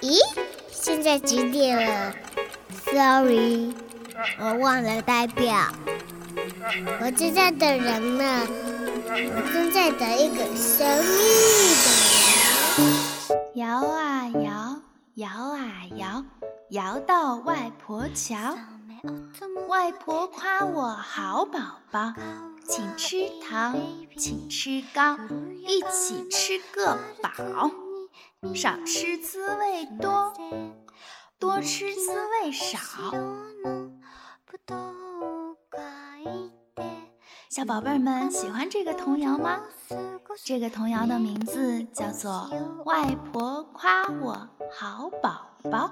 咦，现在几点了？Sorry，我忘了代表。我正在等人呢，我正在等一个神秘的人。摇啊摇，摇啊摇，摇到外婆桥。外婆夸我好宝宝，请吃糖，请吃糕，一起吃个饱。少吃滋味多，多吃滋味少。小宝贝儿们喜欢这个童谣吗？这个童谣的名字叫做《外婆夸我好宝宝》。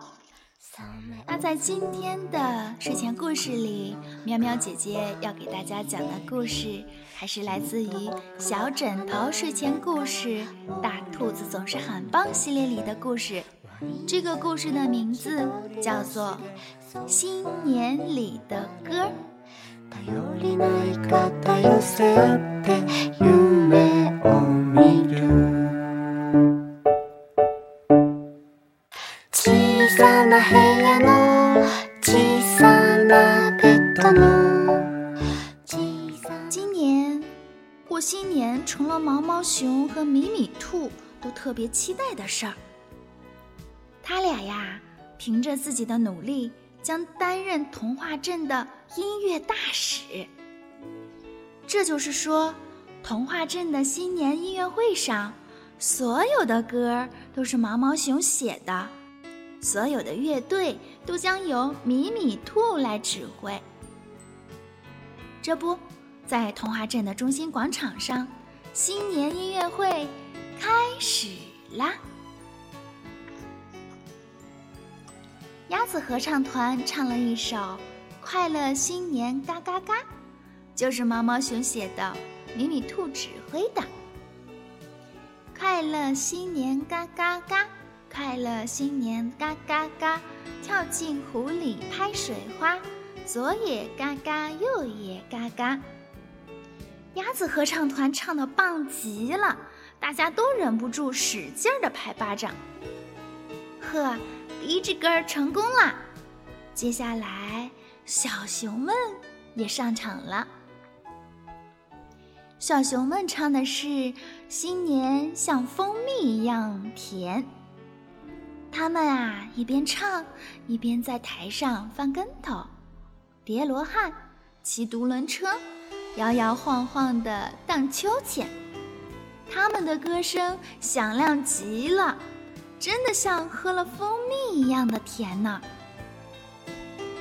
那在今天的睡前故事里，喵喵姐姐要给大家讲的故事，还是来自于《小枕头睡前故事》《大兔子总是很棒》系列里的故事。这个故事的名字叫做《新年里的歌》。今年过新年成了毛毛熊和米米兔都特别期待的事儿。他俩呀，凭着自己的努力，将担任童话镇的音乐大使。这就是说，童话镇的新年音乐会上，所有的歌都是毛毛熊写的。所有的乐队都将由米米兔来指挥。这不，在童话镇的中心广场上，新年音乐会开始啦！鸭子合唱团唱了一首《快乐新年嘎嘎嘎》，就是毛毛熊写的，米米兔指挥的。快乐新年嘎嘎嘎。快乐新年，嘎嘎嘎！跳进湖里拍水花，左也嘎嘎，右也嘎嘎。鸭子合唱团唱的棒极了，大家都忍不住使劲儿的拍巴掌。呵，第一支歌成功了。接下来，小熊们也上场了。小熊们唱的是“新年像蜂蜜一样甜”。他们啊，一边唱，一边在台上翻跟头、叠罗汉、骑独轮车、摇摇晃晃的荡秋千。他们的歌声响亮极了，真的像喝了蜂蜜一样的甜呢。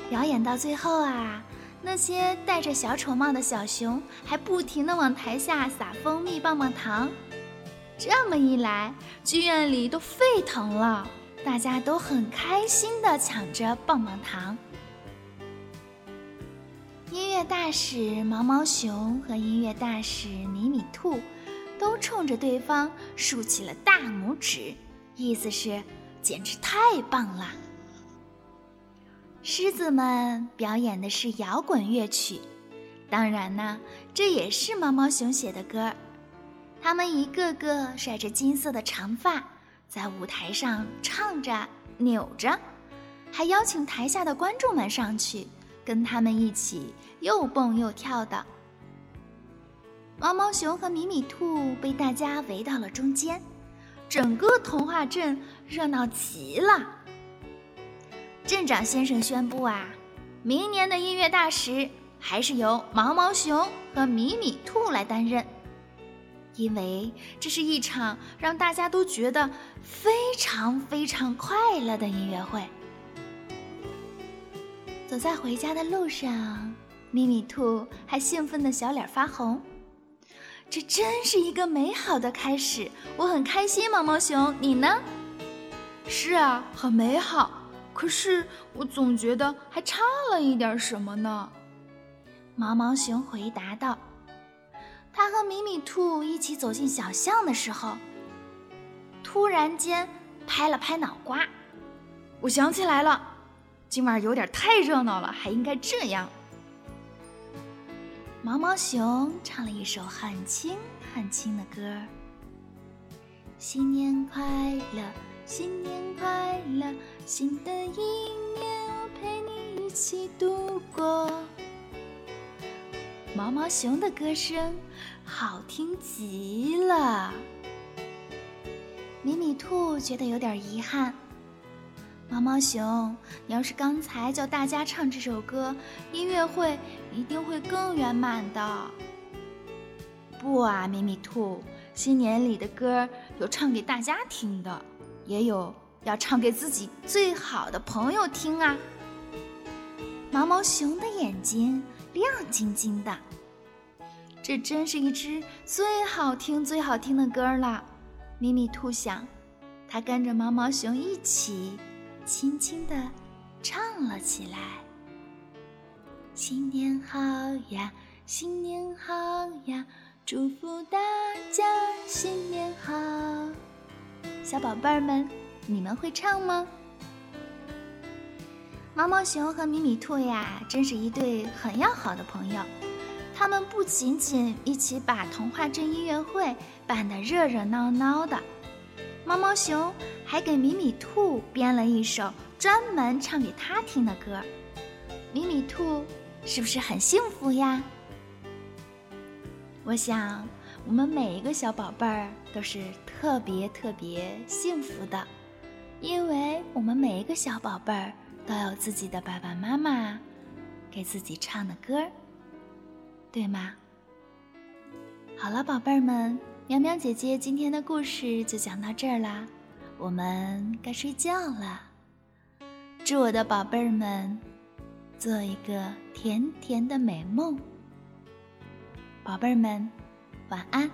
表演到最后啊，那些戴着小丑帽的小熊还不停地往台下撒蜂蜜棒棒糖。这么一来，剧院里都沸腾了。大家都很开心的抢着棒棒糖。音乐大使毛毛熊和音乐大使米米兔都冲着对方竖起了大拇指，意思是简直太棒了。狮子们表演的是摇滚乐曲，当然呢，这也是毛毛熊写的歌。他们一个个甩着金色的长发。在舞台上唱着、扭着，还邀请台下的观众们上去，跟他们一起又蹦又跳的。毛毛熊和米米兔被大家围到了中间，整个童话镇热闹极了。镇长先生宣布啊，明年的音乐大使还是由毛毛熊和米米兔来担任。因为这是一场让大家都觉得非常非常快乐的音乐会。走在回家的路上，咪咪兔还兴奋的小脸发红。这真是一个美好的开始，我很开心。毛毛熊，你呢？是啊，很美好。可是我总觉得还差了一点什么呢？毛毛熊回答道。他和米米兔一起走进小巷的时候，突然间拍了拍脑瓜。我想起来了，今晚有点太热闹了，还应该这样。毛毛熊唱了一首很轻很轻的歌儿：“新年快乐，新年快乐，新的一年我陪你一起度过。毛毛熊的歌声好听极了，米米兔觉得有点遗憾。毛毛熊，你要是刚才叫大家唱这首歌，音乐会一定会更圆满的。不啊，咪咪兔，新年里的歌有唱给大家听的，也有要唱给自己最好的朋友听啊。毛毛熊的眼睛亮晶晶的，这真是一支最好听、最好听的歌了。咪咪兔想，它跟着毛毛熊一起。轻轻地唱了起来：“新年好呀，新年好呀，祝福大家新年好。”小宝贝儿们，你们会唱吗？毛毛熊和米米兔呀，真是一对很要好的朋友。他们不仅仅一起把童话镇音乐会办得热热闹闹的。猫猫熊还给米米兔编了一首专门唱给他听的歌，米米兔是不是很幸福呀？我想，我们每一个小宝贝儿都是特别特别幸福的，因为我们每一个小宝贝儿都有自己的爸爸妈妈给自己唱的歌，对吗？好了，宝贝儿们。苗苗姐姐今天的故事就讲到这儿啦，我们该睡觉了。祝我的宝贝儿们做一个甜甜的美梦，宝贝儿们晚安。